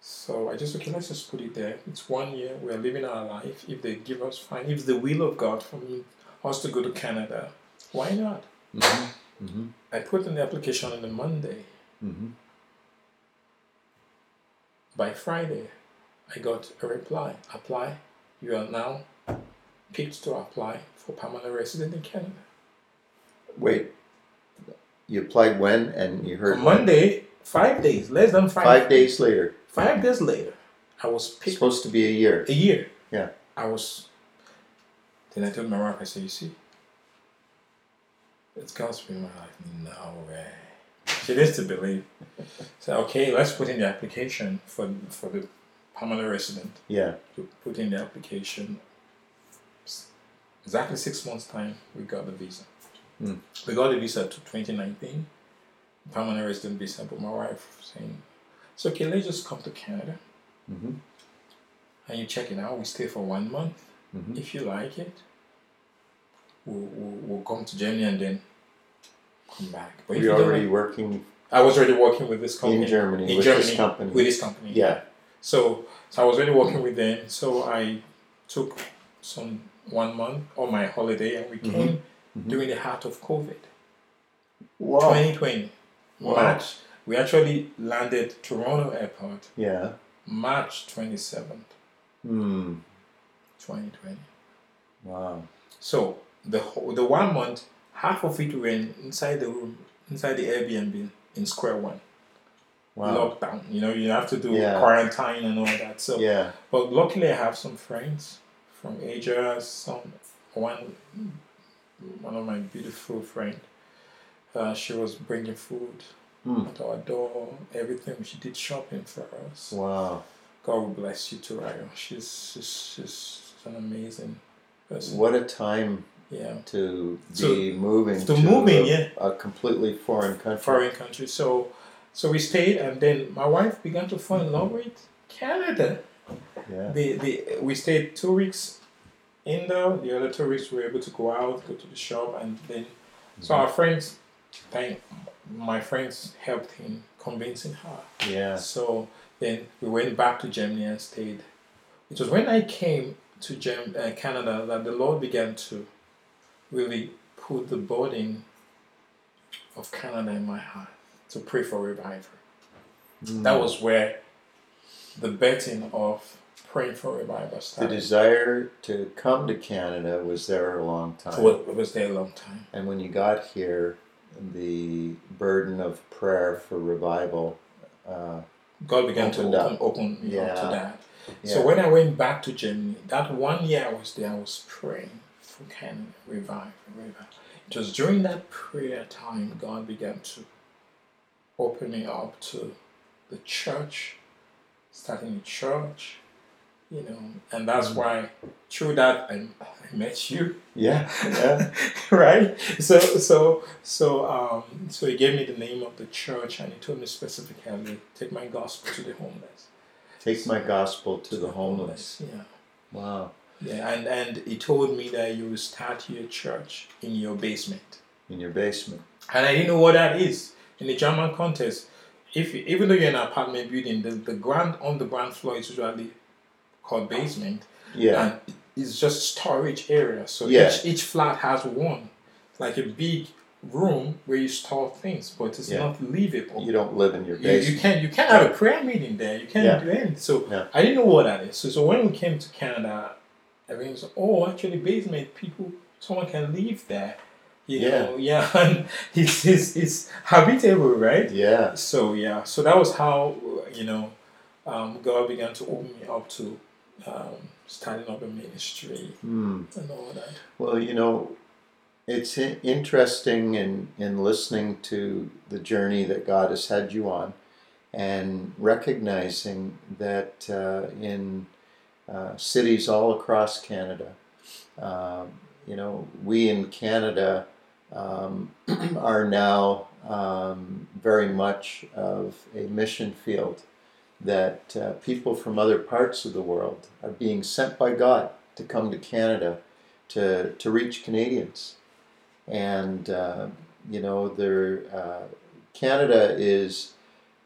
So I just okay, let's just put it there. It's one year. We are living our life. If they give us fine, if the will of God for me us to go to Canada, why not? Mhm. Mhm. I put in the application on the Monday. Mhm. By Friday, I got a reply. Apply. You are now picked to apply for permanent resident in Canada. Wait. You applied when, and you heard On Monday, five days, less than five, five days later. Five days later, I was It's picked supposed to be a year. a year. Yeah. I was. Then I told my wife, I said, you see, it's God's will my life. No way. She needs to believe. So okay, let's put in the application for for the permanent resident. Yeah. To put in the application. Exactly six months time, we got the visa. Hmm. We got the visa to 2019, permanent resident visa. But my wife saying, "It's okay. Let's just come to Canada." Mhm. and you check it out. We stay for one month. Mhm. If you like it, we'll, we'll, we'll come to Germany and then come back. But Were if you you already like- working I was already working with this company in Germany in with Germany this company? with this company. Yeah. So so I was already working with them. So I took some one month on my holiday and we Mhm. came Mhm. during the heart of COVID, Wow. 2020 Wow. March. We actually landed Toronto Airport Yeah. March 27th, Hmm. 2020. Wow. So the whole, the one month, half of it in, inside the room, inside the Airbnb in Square One, Wow. lockdown. You know, you have to do Yeah. quarantine and all that. So, Yeah. but luckily, I have some friends from Asia. Some one, one of my beautiful friend. Uh, she was bringing food Hmm. at our door. Everything she did shopping for us. Wow. God bless you, Turayo. She's she's, she's an amazing person. What a time Yeah. to So- be moving to moving, a, yeah. a completely foreign country. foreign country. So, so we stayed, and then my wife began to fall in love with Canada. Yeah. The the we stayed two weeks in there. The other two weeks we were able to go out, go to the shop, and then so our friends, thank my friends helped him convincing her. Yeah. So then we went back to Germany and stayed. It was when I came to Gem- uh, Canada that the Lord began to really put the burden of Canada in my heart to pray for revival. Hmm. That was where the betting of praying for revival the desire to come to Canada was there a long time. I was, was there a long time. And when you got here, the burden of prayer for revival. Uh, God began to up. open, open me up to Yeah. that. yeah. So when I went back to Germany, that one year I was there, I was praying for Canada, revive, revive. It was during that prayer time God began to open me up to the church, starting a church, you know, and that's Mm. why through that I, I met you, Yeah, yeah. *laughs* right? So so so um so he gave me the name of the church and he told me specifically take my gospel to the homeless. Take my gospel to the homeless. Yeah. Wow. Yeah, and, and he told me that you will start your church in your basement. In your basement. And I didn't know what that is. In the German context, if even though you're in an apartment building, the, the ground on the ground floor is usually called basement. Yeah. And it's just storage area. So Yeah. each, each flat has one. Like a big room where you store things, but it's Yeah. not livable. You don't live in your You, basement. you can't you can't have a prayer meeting there. You can't Yeah. do anything. So Yeah. I didn't know what that is. So so when we came to Canada, everything was oh actually basement people someone can live there. You Yeah. know, yeah, *laughs* and it's, it's it's habitable, right? Yeah. So yeah, so that was how you know um, God began to open me up to um, starting up a ministry Hmm. and all that. Well, you know, it's interesting in, in listening to the journey that God has had you on and recognizing that uh, in uh, cities all across Canada, um, you know, we in Canada um, *clears throat* are now um, very much of a mission field that uh, people from other parts of the world are being sent by God to come to Canada to, to reach Canadians. And, uh, you know, uh, Canada is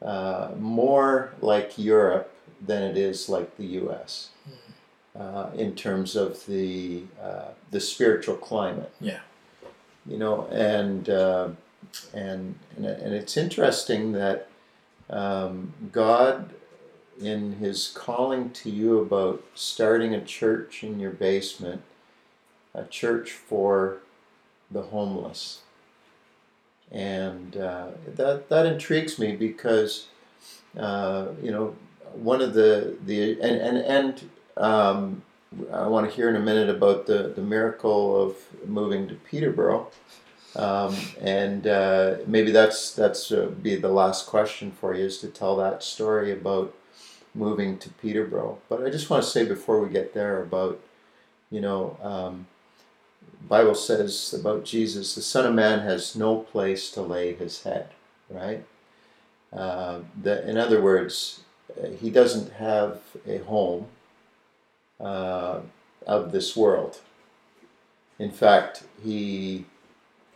uh, more like Europe than it is like the US uh, in terms of the, uh, the spiritual climate. Yeah. You know, and, uh, and, and, and it's interesting that um, God in his calling to you about starting a church in your basement, a church for the homeless. And uh, that, that intrigues me because, uh, you know, one of the, the and, and, and um, I want to hear in a minute about the, the miracle of moving to Peterborough. Um, and uh, maybe that's that's uh, be the last question for you is to tell that story about moving to Peterborough. But I just want to say before we get there about, you know, um, Bible says about Jesus, the Son of Man has no place to lay his head, right? Uh, that, in other words, uh, he doesn't have a home uh, of this world. In fact, he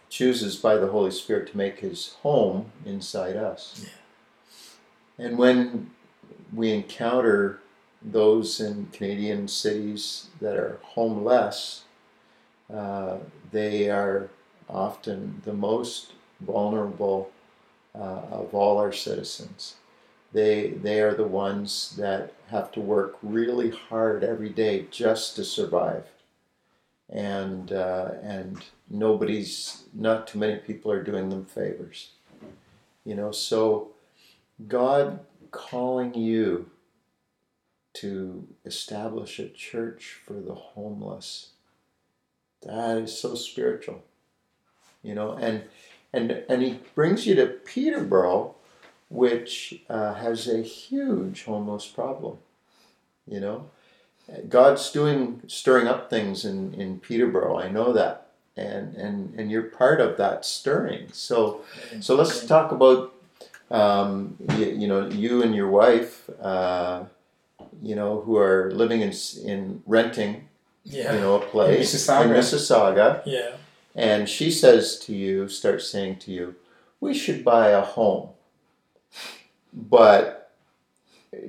chooses by the Holy Spirit to make his home inside us. And when we encounter those in Canadian cities that are homeless, uh, they are often the most vulnerable uh, of all our citizens. They, they are the ones that have to work really hard every day just to survive. And, uh, and nobody's, not too many people are doing them favors. You know, so God calling you to establish a church for the homeless. That is so spiritual you know and and and he brings you to peterborough which uh, has a huge homeless problem you know. God's doing stirring up things in in peterborough i know that. And and and you're part of that stirring. So so let's talk about um, you, you know you and your wife uh, you know who are living in in renting Yeah. you know a place Mississauga. in Mississauga Yeah. and she says to you starts saying to you we should buy a home but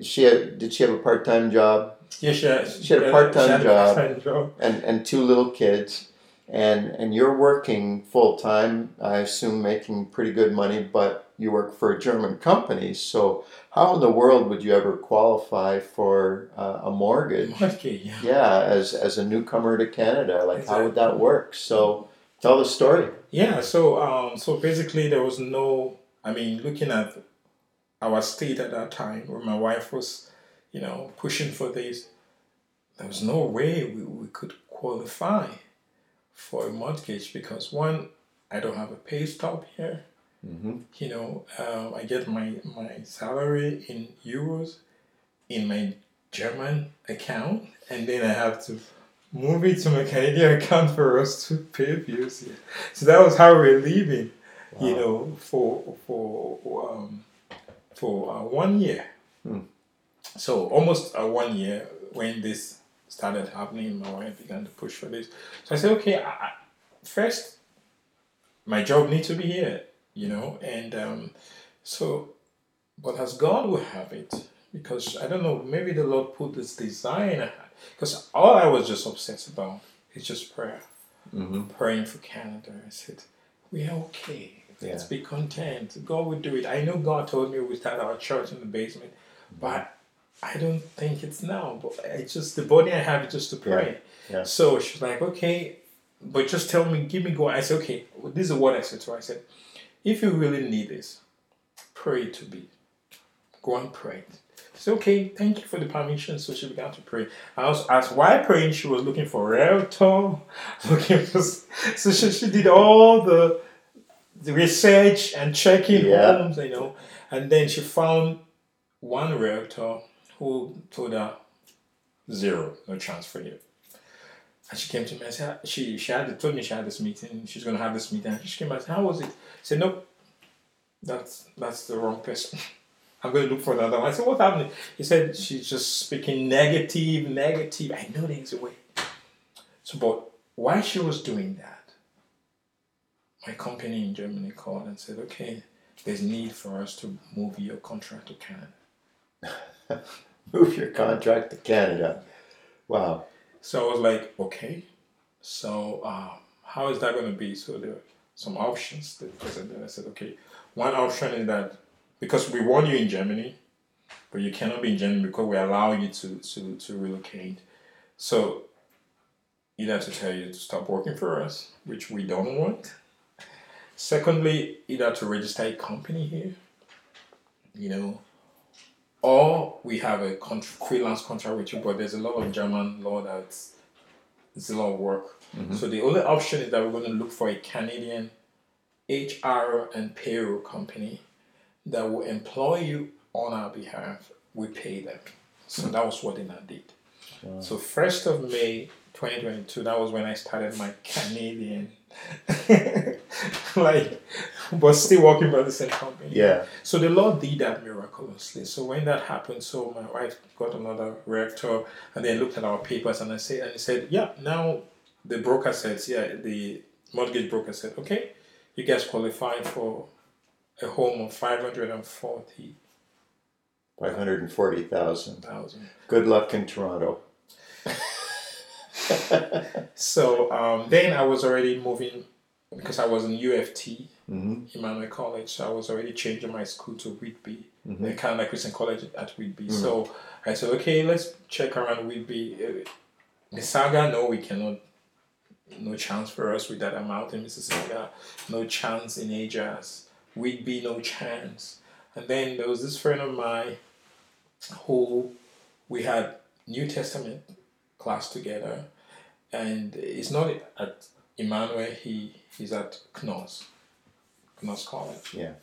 she had, did she have a part-time job Yeah, she had, She had a part-time had a job. job. and and two little kids and and you're working full time I assume making pretty good money but you work for a German company so how in the world would you ever qualify for uh, a mortgage Okay, yeah. yeah as as a newcomer to Canada like how would that work so tell the story Yeah, so um, so basically there was no. I mean, looking at our state at that time, where my wife was, you know, pushing for this, there was no way we, we could qualify for a mortgage because one, I don't have a pay stub here. Mm-hmm. You know, um, I get my my salary in euros in my German account, and then I have to move it to my Canadian *laughs* account for us to pay bills here. So that was how we're living. You know, for for um, for uh, one year. Hmm. So almost uh, one year when this started happening, my wife began to push for this. So I said, okay, I, first, my job needs to be here, you know, and um, so, but as God will have it, because I don't know, maybe the Lord put this design, because all I was just obsessed about is just prayer, Mm-hmm. praying for Canada. I said, we are okay. Let's Yeah. be content. God will do it. I know God told me we start our church in the basement, but I don't think it's now. But it's just the body I have is just to pray. Yeah. So she's like, okay, but just tell me, give me go. I said, okay, this is what I said to her. I said, if you really need this, pray to be. Go and pray. Said, okay, thank you for the permission. So she began to pray. I was asked why praying. She was looking for realtor, *laughs* looking for. So she, she did all the, the research and checking Yeah. homes, you know, and then she found one realtor who told her zero, no chance for you. And she came to me and said, she, she had told me she had this meeting, she's going to have this meeting. And she came said, how was it? I said, nope, that's, that's the wrong person. *laughs* I'm going to look for another one. I said, what happened? He said, she's just speaking negative, negative. I know there's a way. So, but while she was doing that, my company in Germany called and said, okay, there's need for us to move your contract to Canada. *laughs* Move your contract to Canada. Wow. So I was like, okay. So um, how is that going to be? So there were some options that presented. I said, okay, one option is that because we want you in Germany, but you cannot be in Germany because we allow you to to, to relocate. So either to tell you to stop working for us, which we don't want. Secondly, either to register a company here, you know, or we have a con- freelance contract with you, but there's a lot of German law that's it's a lot of work. Mm-hmm. So the only option is that we're going to look for a Canadian HR and payroll company that will employ you on our behalf. We pay them. So mm. that was what Ina did. So first of May 2022, that was when I started my Canadian, *laughs* like, but still working for the same company. Yeah. So the Lord did that miraculously. So when that happened, so my wife got another rector and they looked at our papers and I said and he said, Yeah, now the broker says, yeah, the mortgage broker said, Okay, you guys qualify for a home of five hundred and forty 540,000. thousand. Good luck in Toronto. *laughs* So um, then I was already moving because I was in UofT, hmm Emmanuel College, so I was already changing my school to Whitby, Mhm. uh, kind of like Christian College at Whitby. So I said, okay, let's check around Whitby. Uh, Mississauga, no, we cannot. No chance for us with that amount in Mississauga. No chance in Ajax. Whitby, no chance. And then there was this friend of mine who we had New Testament class together, and it's not at Emmanuel. He he's at Knox, Knox College. Yeah.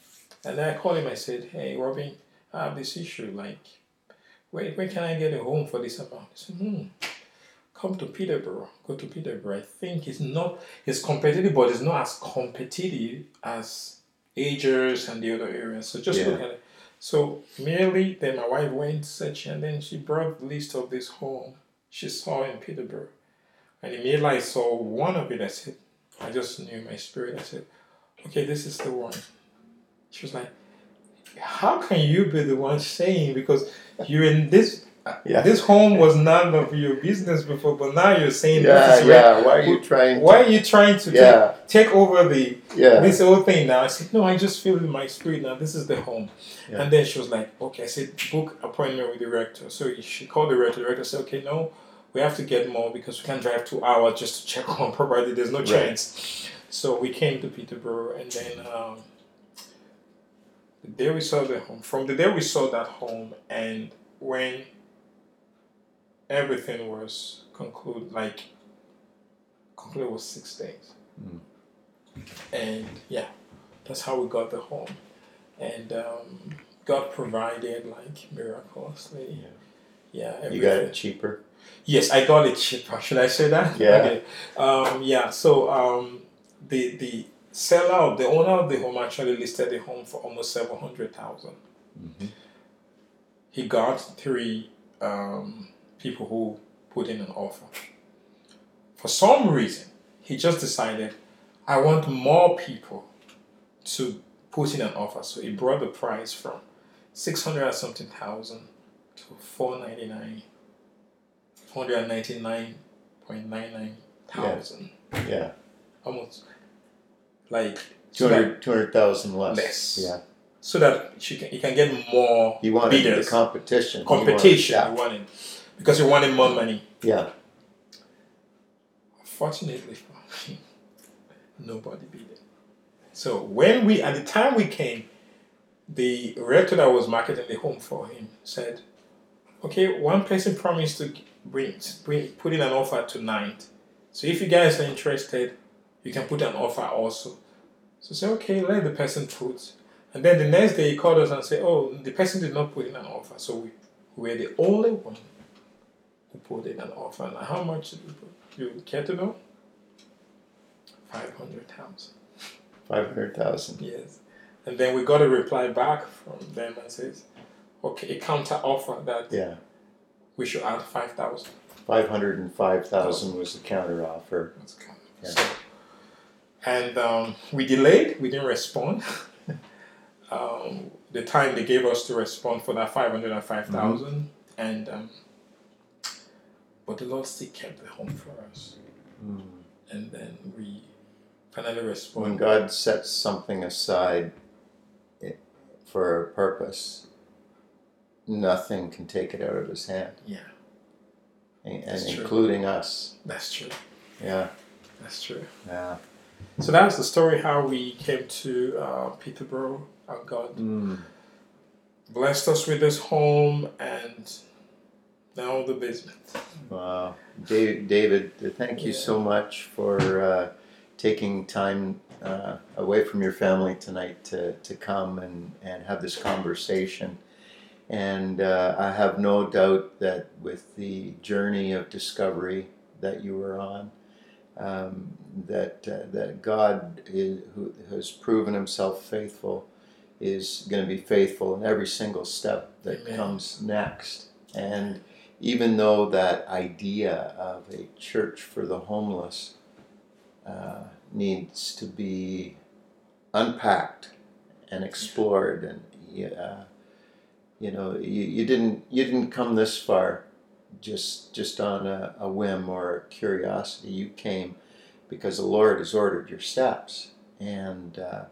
And then I called him. I said, "Hey, Robin, I have this issue. Like, where where can I get a home for this amount?" He said, "Hmm, come to Peterborough. Go to Peterborough. I think it's not it's competitive, but it's not as competitive as Ajax and the other areas. So just look at it. So merely then my wife went searching, and then she brought the list of this home she saw in Peterborough. And immediately I saw one of it. I said, I just knew my spirit. I said, okay, this is the one. She was like, how can you be the one saying because you're in this *laughs* Yeah. this home was none of your business before, but now you're saying Yeah, this is yeah. Why are you trying why to? are you trying to Yeah. take, take over the Yeah. this whole thing now? I said, no, I just feel in my spirit now. This is the home. Yeah. And then she was like, okay. I said, book appointment with the rector. So she called the rector. The rector said, okay, no, we have to get more because we can't drive two hours just to check *laughs* on property. There's no Right. chance. So we came to Peterborough, and then um, the day we saw the home, from the day we saw that home, and when everything was concluded, like concluded was six days, Mm. and yeah, that's how we got the home, and um, God provided like miraculously. Yeah, yeah you got it cheaper. Yes, I got it cheaper. *laughs* Should I say that? Yeah. Okay. Um, yeah. So um, the the seller, the owner of the home, actually listed the home for almost seven hundred thousand. Mm-hmm. He got three um, people who put in an offer. For some reason, he just decided, I want more people to put in an offer. So he brought the price from six hundred something thousand to four ninety nine. Four hundred ninety nine point nine nine thousand. Yeah. Almost like 200 200,000 less. Less. Yeah. so that you can you can get more You wanted bidders. the competition. You competition yeah. you wanted because you wanted more money. Yeah. Fortunately for me, *laughs* nobody bid it. So when we at the time we came, the realtor that was marketing the home for him said, "Okay, one person promised to bring, bring put in an offer tonight. So if you guys are interested, you can put an offer also." So say, "Okay, let the person put." And then the next day he called us and said, "Oh, the person did not put in an offer, so we, we were the only one who put in an offer. And how much did you put? You care to know? Five hundred thousand. 500,000. Yes. And then we got a reply back from them and says, okay, a counter offer that Yeah. we should add five thousand. 505,000 was the counter offer. Yeah. So, and um, we delayed. We didn't respond. *laughs* um, the time they gave us to respond for that five hundred and five thousand, and um, but the Lord still kept the home for us. Mm. and then we finally When. God sets something aside for a purpose, nothing can take it out of his hand, Yeah, and, and That's true. including us. that's true. Yeah. That's true. Yeah. So that's the story how we came to uh, Peterborough. How God Mm. blessed us with this home and now the basement. Wow. David, David, thank you Yeah. so much for uh, taking time uh, away from your family tonight to, to come and, and have this conversation. And uh, I have no doubt that with the journey of discovery that you were on, um, that uh, that God is, who has proven Himself faithful is going to be faithful in every single step that Amen. comes next. And even though that idea of a church for the homeless uh, needs to be unpacked and explored, and uh, you know, you, you didn't you didn't come this far just just on a, a whim or a curiosity. You came because the Lord has ordered your steps, and uh,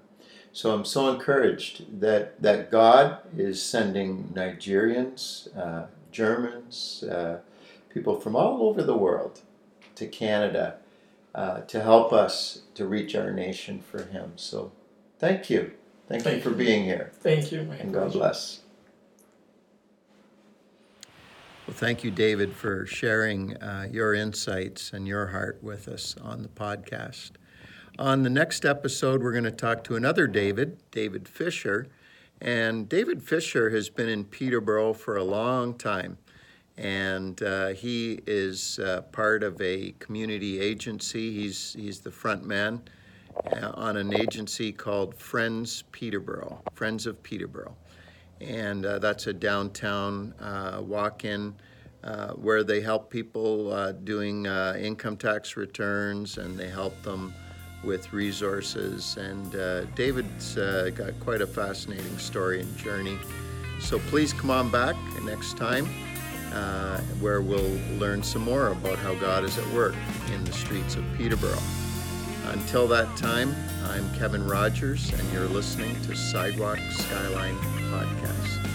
so I'm so encouraged that that God is sending Nigerians, uh, Germans, uh, people from all over the world to Canada uh, to help us to reach our nation for Him. So, thank you, thank, Thank you for being here, Thank you, my and God bless. Well, thank you, David, for sharing uh, your insights and your heart with us on the podcast. On the next episode, we're going to talk to another David, David Fisher. And David Fisher has been in Peterborough for a long time. And uh, he is uh, part of a community agency. He's, he's the front man uh, on an agency called Friends Peterborough, Friends of Peterborough and uh, that's a downtown uh, walk-in uh, where they help people uh, doing uh, income tax returns and they help them with resources. And uh, David's got quite a fascinating story and journey. So please come on back next time where we'll learn some more about how God is at work in the streets of Peterborough. Until that time, I'm Kevin Rogers, and you're listening to Sidewalk Skyline Podcast.